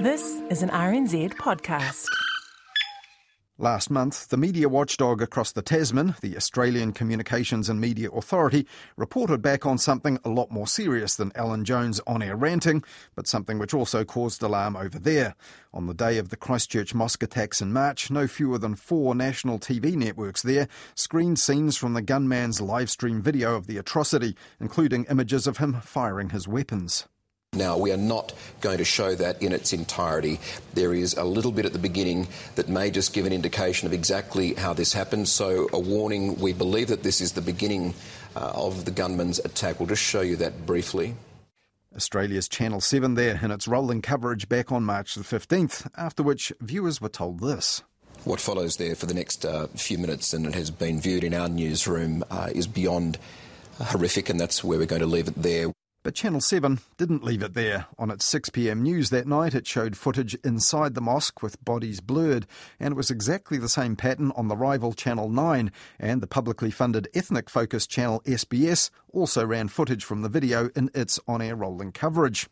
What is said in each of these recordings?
This is an RNZ podcast. Last month, the media watchdog across the Tasman, the Australian Communications and Media Authority, reported back on something a lot more serious than Alan Jones on air ranting, but something which also caused alarm over there. On the day of the Christchurch mosque attacks in March, no fewer than four national TV networks there screened scenes from the gunman's live stream video of the atrocity, including images of him firing his weapons. Now, we are not going to show that in its entirety. There is a little bit at the beginning that may just give an indication of exactly how this happened. So, a warning we believe that this is the beginning uh, of the gunman's attack. We'll just show you that briefly. Australia's Channel 7 there in its rolling coverage back on March the 15th, after which viewers were told this. What follows there for the next uh, few minutes, and it has been viewed in our newsroom, uh, is beyond horrific, and that's where we're going to leave it there. But Channel 7 didn't leave it there. On its 6pm news that night, it showed footage inside the mosque with bodies blurred, and it was exactly the same pattern on the rival Channel 9, and the publicly funded ethnic focused channel SBS also ran footage from the video in its on air rolling coverage.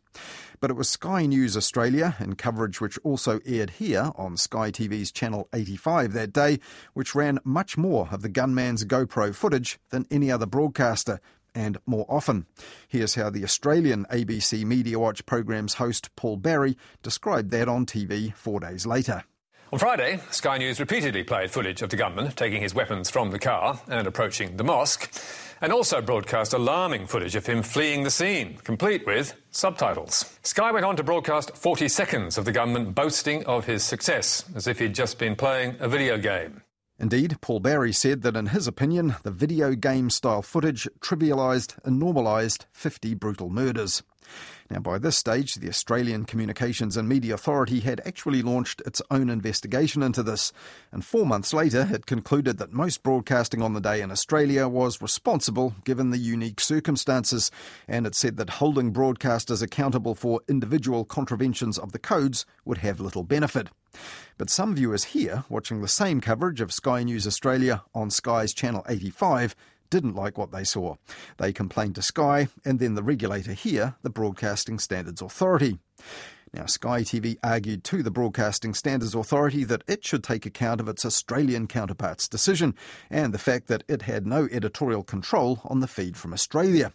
But it was Sky News Australia, in coverage which also aired here on Sky TV's Channel 85 that day, which ran much more of the gunman's GoPro footage than any other broadcaster, and more often. Here's how the Australian ABC Media Watch program's host Paul Barry described that on TV four days later. On Friday, Sky News repeatedly played footage of the gunman taking his weapons from the car and approaching the mosque, and also broadcast alarming footage of him fleeing the scene, complete with subtitles. Sky went on to broadcast 40 seconds of the gunman boasting of his success, as if he'd just been playing a video game. Indeed, Paul Barry said that in his opinion, the video game style footage trivialised and normalised 50 brutal murders. Now, by this stage, the Australian Communications and Media Authority had actually launched its own investigation into this, and four months later, it concluded that most broadcasting on the day in Australia was responsible given the unique circumstances, and it said that holding broadcasters accountable for individual contraventions of the codes would have little benefit. But some viewers here, watching the same coverage of Sky News Australia on Sky's Channel 85, didn't like what they saw. They complained to Sky and then the regulator here, the Broadcasting Standards Authority. Now, Sky TV argued to the Broadcasting Standards Authority that it should take account of its Australian counterpart's decision and the fact that it had no editorial control on the feed from Australia.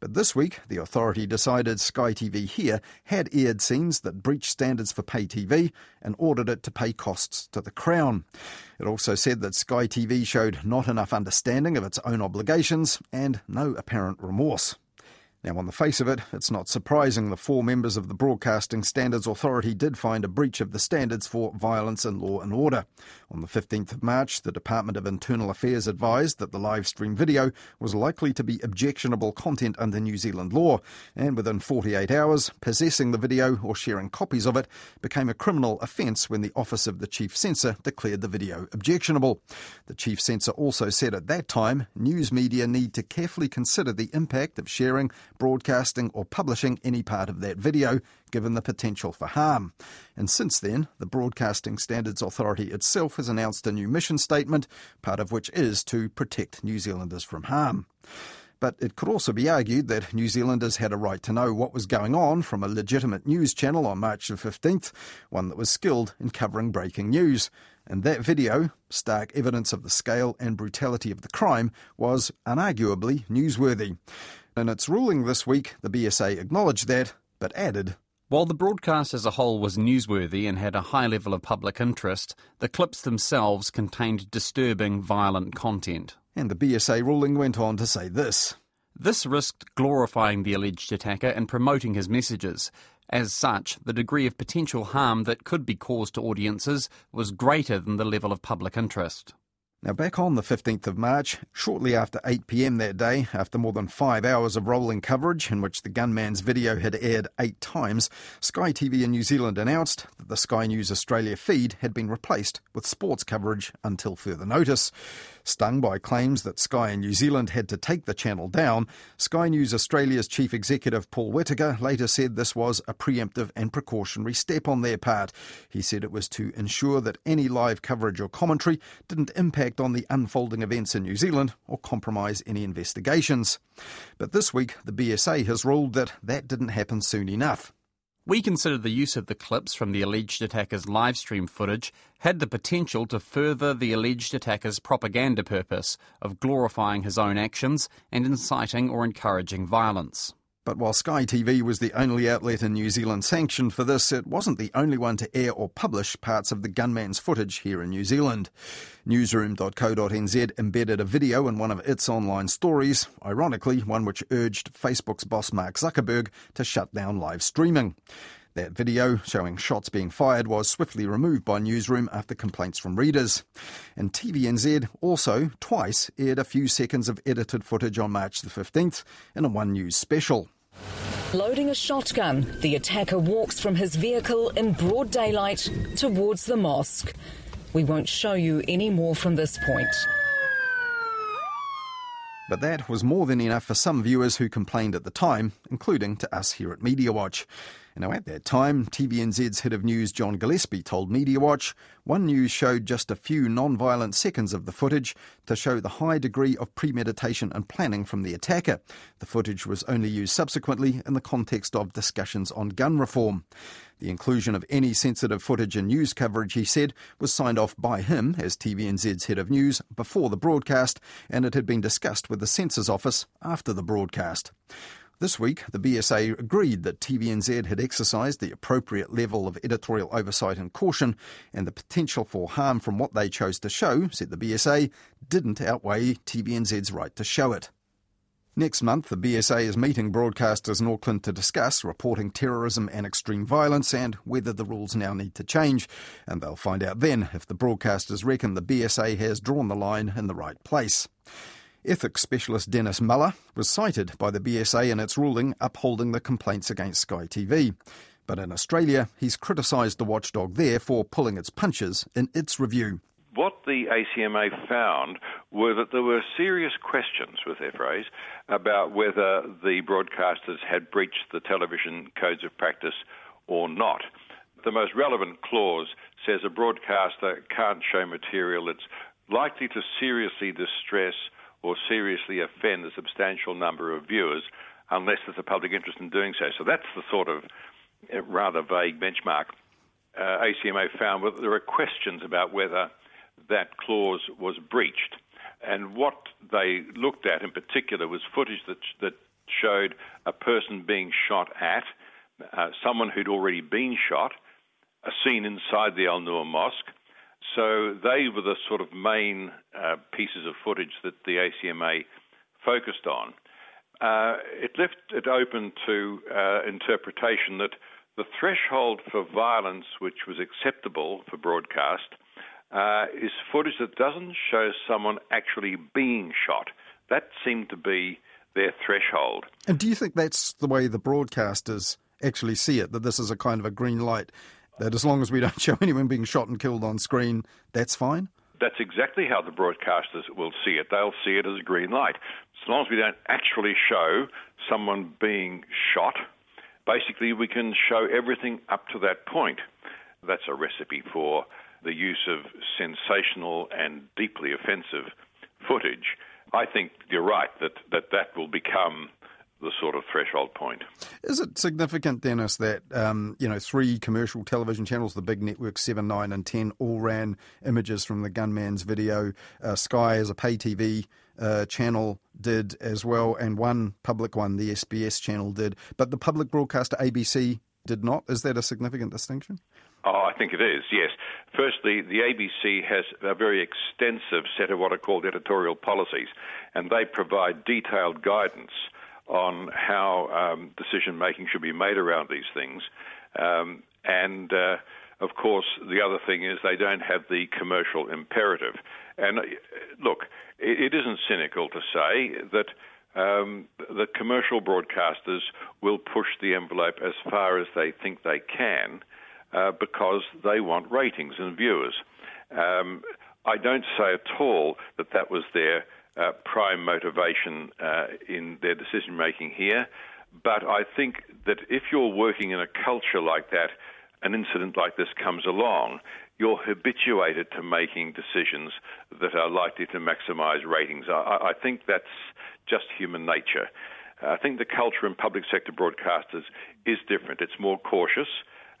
But this week, the authority decided Sky TV here had aired scenes that breached standards for pay TV and ordered it to pay costs to the Crown. It also said that Sky TV showed not enough understanding of its own obligations and no apparent remorse. Now, on the face of it, it's not surprising the four members of the Broadcasting Standards Authority did find a breach of the standards for violence and law and order. On the 15th of March, the Department of Internal Affairs advised that the live stream video was likely to be objectionable content under New Zealand law, and within 48 hours, possessing the video or sharing copies of it became a criminal offence when the Office of the Chief Censor declared the video objectionable. The Chief Censor also said at that time news media need to carefully consider the impact of sharing broadcasting, or publishing any part of that video, given the potential for harm. And since then, the Broadcasting Standards Authority itself has announced a new mission statement, part of which is to protect New Zealanders from harm. But it could also be argued that New Zealanders had a right to know what was going on from a legitimate news channel on March the 15th, one that was skilled in covering breaking news. And that video, stark evidence of the scale and brutality of the crime, was unarguably newsworthy. In its ruling this week, the BSA acknowledged that, but added while the broadcast as a whole was newsworthy and had a high level of public interest, the clips themselves contained disturbing, violent content. And the BSA ruling went on to say this This risked glorifying the alleged attacker and promoting his messages. As such, the degree of potential harm that could be caused to audiences was greater than the level of public interest. Now, back on the 15th of March, shortly after 8 pm that day, after more than five hours of rolling coverage in which the gunman's video had aired eight times, Sky TV in New Zealand announced that the Sky News Australia feed had been replaced with sports coverage until further notice. Stung by claims that Sky in New Zealand had to take the channel down, Sky News Australia's chief executive Paul Whittaker later said this was a preemptive and precautionary step on their part. He said it was to ensure that any live coverage or commentary didn't impact on the unfolding events in New Zealand or compromise any investigations. But this week, the BSA has ruled that that didn't happen soon enough. We consider the use of the clips from the alleged attacker's live stream footage had the potential to further the alleged attacker's propaganda purpose of glorifying his own actions and inciting or encouraging violence. But while Sky TV was the only outlet in New Zealand sanctioned for this, it wasn't the only one to air or publish parts of the gunman's footage here in New Zealand. Newsroom.co.nz embedded a video in one of its online stories, ironically, one which urged Facebook's boss Mark Zuckerberg to shut down live streaming. That video, showing shots being fired, was swiftly removed by Newsroom after complaints from readers. And TVNZ also twice aired a few seconds of edited footage on March the 15th in a One News special. Loading a shotgun, the attacker walks from his vehicle in broad daylight towards the mosque. We won't show you any more from this point. But that was more than enough for some viewers who complained at the time, including to us here at Media Watch. Now, at that time, TVNZ's head of news John Gillespie told MediaWatch One News showed just a few non violent seconds of the footage to show the high degree of premeditation and planning from the attacker. The footage was only used subsequently in the context of discussions on gun reform. The inclusion of any sensitive footage in news coverage, he said, was signed off by him as TVNZ's head of news before the broadcast, and it had been discussed with the Censor's office after the broadcast. This week, the BSA agreed that TVNZ had exercised the appropriate level of editorial oversight and caution, and the potential for harm from what they chose to show, said the BSA, didn't outweigh TVNZ's right to show it. Next month, the BSA is meeting broadcasters in Auckland to discuss reporting terrorism and extreme violence and whether the rules now need to change. And they'll find out then if the broadcasters reckon the BSA has drawn the line in the right place. Ethics specialist Denis Muller was cited by the BSA in its ruling upholding the complaints against Sky TV. But in Australia, he's criticised the watchdog there for pulling its punches in its review. What the ACMA found were that there were serious questions, with their phrase, about whether the broadcasters had breached the television codes of practice or not. The most relevant clause says a broadcaster can't show material that's likely to seriously distress or seriously offend a substantial number of viewers unless there's a public interest in doing so. So that's the sort of uh, rather vague benchmark uh, ACMA found. But there are questions about whether that clause was breached. And what they looked at in particular was footage that, that showed a person being shot at, uh, someone who'd already been shot, a scene inside the Al Noor Mosque, so they were the sort of main uh, pieces of footage that the ACMA focused on. Uh, it left it open to uh, interpretation that the threshold for violence which was acceptable for broadcast uh, is footage that doesn't show someone actually being shot. That seemed to be their threshold. And do you think that's the way the broadcasters actually see it, that this is a kind of a green light? That as long as we don't show anyone being shot and killed on screen, that's fine? That's exactly how the broadcasters will see it. They'll see it as a green light. As long as we don't actually show someone being shot, basically we can show everything up to that point. That's a recipe for the use of sensational and deeply offensive footage. I think you're right that that, that will become the sort of threshold point. Is it significant, Denis, that um, you know three commercial television channels, the big networks seven, nine, and ten, all ran images from the gunman's video? Uh, Sky, as a pay TV uh, channel, did as well, and one public one, the SBS channel, did, but the public broadcaster ABC did not. Is that a significant distinction? Oh, I think it is, yes. Firstly, the ABC has a very extensive set of what are called editorial policies, and they provide detailed guidance on how um, decision making should be made around these things. Um, and uh, of course, the other thing is they don't have the commercial imperative. And uh, look, it, it isn't cynical to say that um, the commercial broadcasters will push the envelope as far as they think they can uh, because they want ratings and viewers. Um, I don't say at all that that was their uh, prime motivation uh, in their decision making here. But I think that if you're working in a culture like that, an incident like this comes along, you're habituated to making decisions that are likely to maximize ratings. I, I think that's just human nature. I think the culture in public sector broadcasters is different. It's more cautious,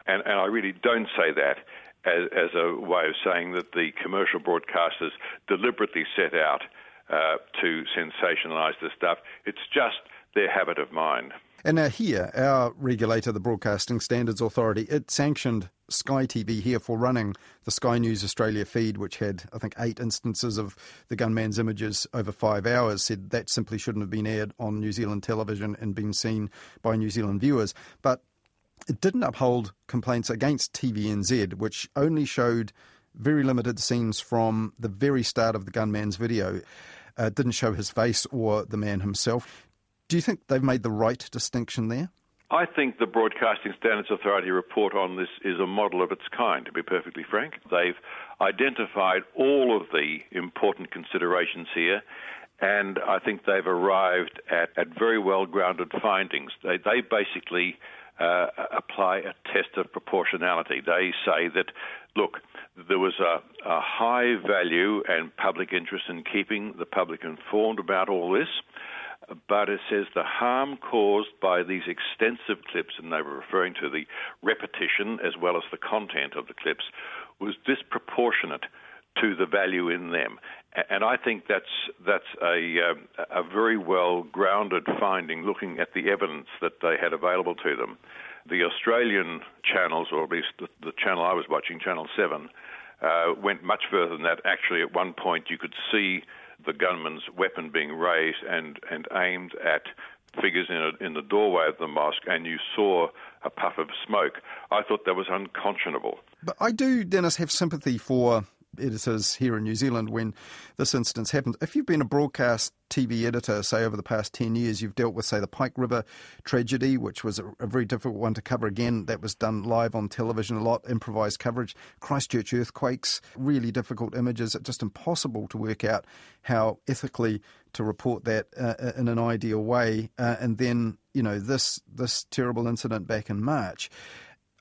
and, and I really don't say that as, as, a way of saying that the commercial broadcasters deliberately set out uh, to sensationalise this stuff. It's just their habit of mind. And now here, our regulator, the Broadcasting Standards Authority, it sanctioned Sky TV here for running the Sky News Australia feed, which had, I think, eight instances of the gunman's images over five hours, said that simply shouldn't have been aired on New Zealand television and been seen by New Zealand viewers. But it didn't uphold complaints against TVNZ, which only showed very limited scenes from the very start of the gunman's video. Uh, didn't show his face or the man himself. Do you think they've made the right distinction there? I think the Broadcasting Standards Authority report on this is a model of its kind, to be perfectly frank. They've identified all of the important considerations here, and I think they've arrived at, at very well grounded findings. They, they basically uh, apply a test of proportionality. They say that, look, there was a, a high value and public interest in keeping the public informed about all this but it says the harm caused by these extensive clips, and they were referring to the repetition as well as the content of the clips, was disproportionate to the value in them. And I think that's that's a uh, a very well grounded finding, looking at the evidence that they had available to them. The Australian channels, or at least the, the channel I was watching, Channel Seven, uh, went much further than that. Actually, at one point, you could see the gunman's weapon being raised and, and aimed at figures in, a, in the doorway of the mosque, and you saw a puff of smoke. I thought that was unconscionable. But I do, Denis, have sympathy for editors here in New Zealand when this instance happens. If you've been a broadcast TV editor, say over the past 10 years, you've dealt with, say, the Pike River tragedy, which was a, a very difficult one to cover again. That was done live on television a lot, improvised coverage. Christchurch earthquakes, really difficult images. It's just impossible to work out how ethically to report that uh, in an ideal way. Uh, and then, you know, this this terrible incident back in March.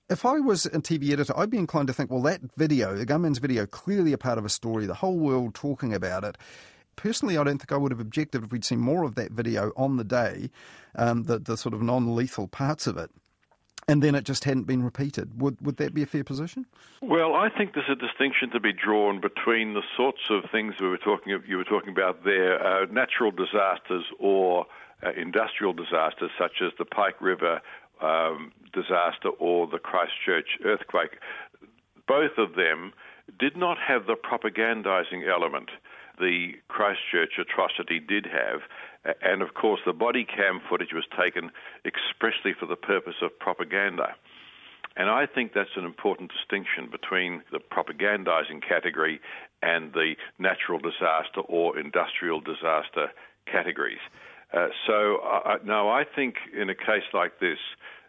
If I was a TV editor, I'd be inclined to think, well, that video, the gunman's video, clearly a part of a story, the whole world talking about it. Personally, I don't think I would have objected if we'd seen more of that video on the day, um, the, the sort of non lethal parts of it and then it just hadn't been repeated. Would would that be a fair position? Well, I think there's a distinction to be drawn between the sorts of things we were talking you were talking about there, uh, natural disasters or uh, industrial disasters such as the Pike River um, disaster or the Christchurch earthquake, both of them did not have the propagandizing element the Christchurch atrocity did have. And of course, the body cam footage was taken expressly for the purpose of propaganda. And I think that's an important distinction between the propagandizing category and the natural disaster or industrial disaster categories. Uh, so, uh, no, I think in a case like this,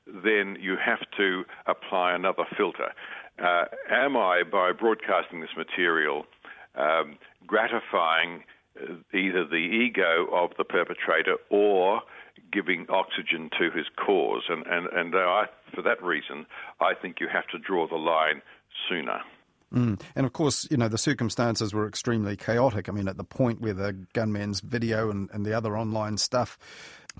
then you have to apply another filter. Uh, am I, by broadcasting this material, um, gratifying uh, either the ego of the perpetrator or giving oxygen to his cause? And, and, and I, for that reason, I think you have to draw the line sooner. Mm. And of course, you know, the circumstances were extremely chaotic. I mean, at the point where the gunman's video and, and the other online stuff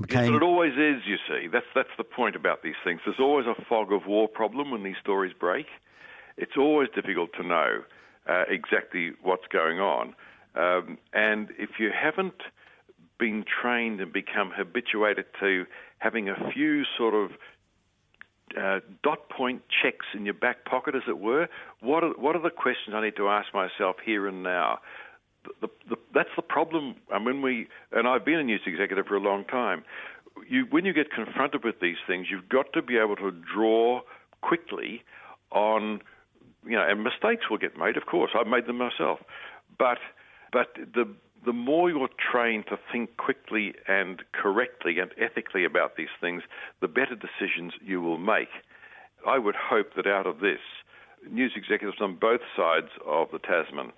became. Yes, but it always is, you see. That's, that's the point about these things. There's always a fog of war problem when these stories break. It's always difficult to know uh, exactly what's going on. Um, and if you haven't been trained and become habituated to having a few sort of uh, dot point checks in your back pocket, as it were. What are, what are the questions I need to ask myself here and now? The, the, that's the problem. And when we and I've been a news executive for a long time. You, when you get confronted with these things, you've got to be able to draw quickly on, you know, and mistakes will get made. Of course, I've made them myself, but but the the more you're trained to think quickly and correctly and ethically about these things, the better decisions you will make. I would hope that out of this, news executives on both sides of the Tasman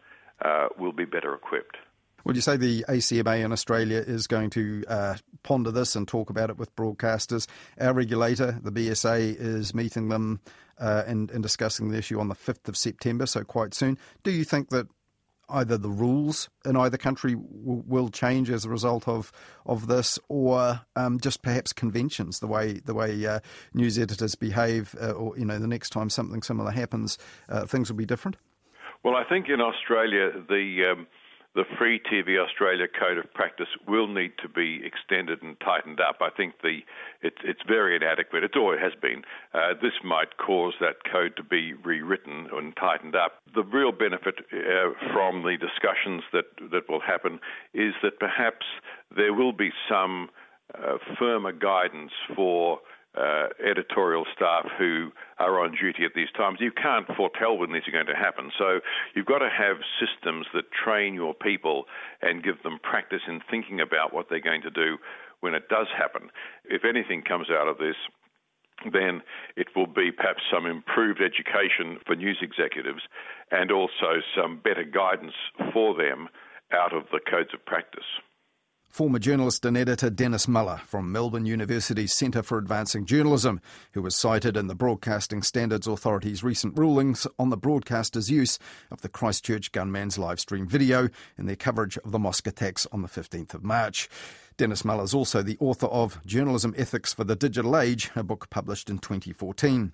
uh, will be better equipped. Would you say the ACMA in Australia is going to uh, ponder this and talk about it with broadcasters? Our regulator, the BSA, is meeting them uh, and, and discussing the issue on the 5th of September, so quite soon. Do you think that either the rules in either country w- will change as a result of of this, or um, just perhaps conventions, the way the way uh, news editors behave, uh, or you know, the next time something similar happens, uh, things will be different. Well, I think in Australia the um, the Free TV Australia Code of Practice will need to be extended and tightened up. I think the it, it's very inadequate. It always has been. Uh, this might cause that code to be rewritten and tightened up. The real benefit uh, from the discussions that that will happen is that perhaps there will be some uh, firmer guidance for uh, editorial staff who are on duty at these times. You can't foretell when these are going to happen. So you've got to have systems that train your people and give them practice in thinking about what they're going to do when it does happen. If anything comes out of this, then it will be perhaps some improved education for news executives and also some better guidance for them out of the codes of practice. Former journalist and editor Denis Muller from Melbourne University's Centre for Advancing Journalism, who was cited in the Broadcasting Standards Authority's recent rulings on the broadcaster's use of the Christchurch gunman's live stream video in their coverage of the mosque attacks on the 15th of March. Denis Muller is also the author of Journalism Ethics for the Digital Age, a book published in 2014.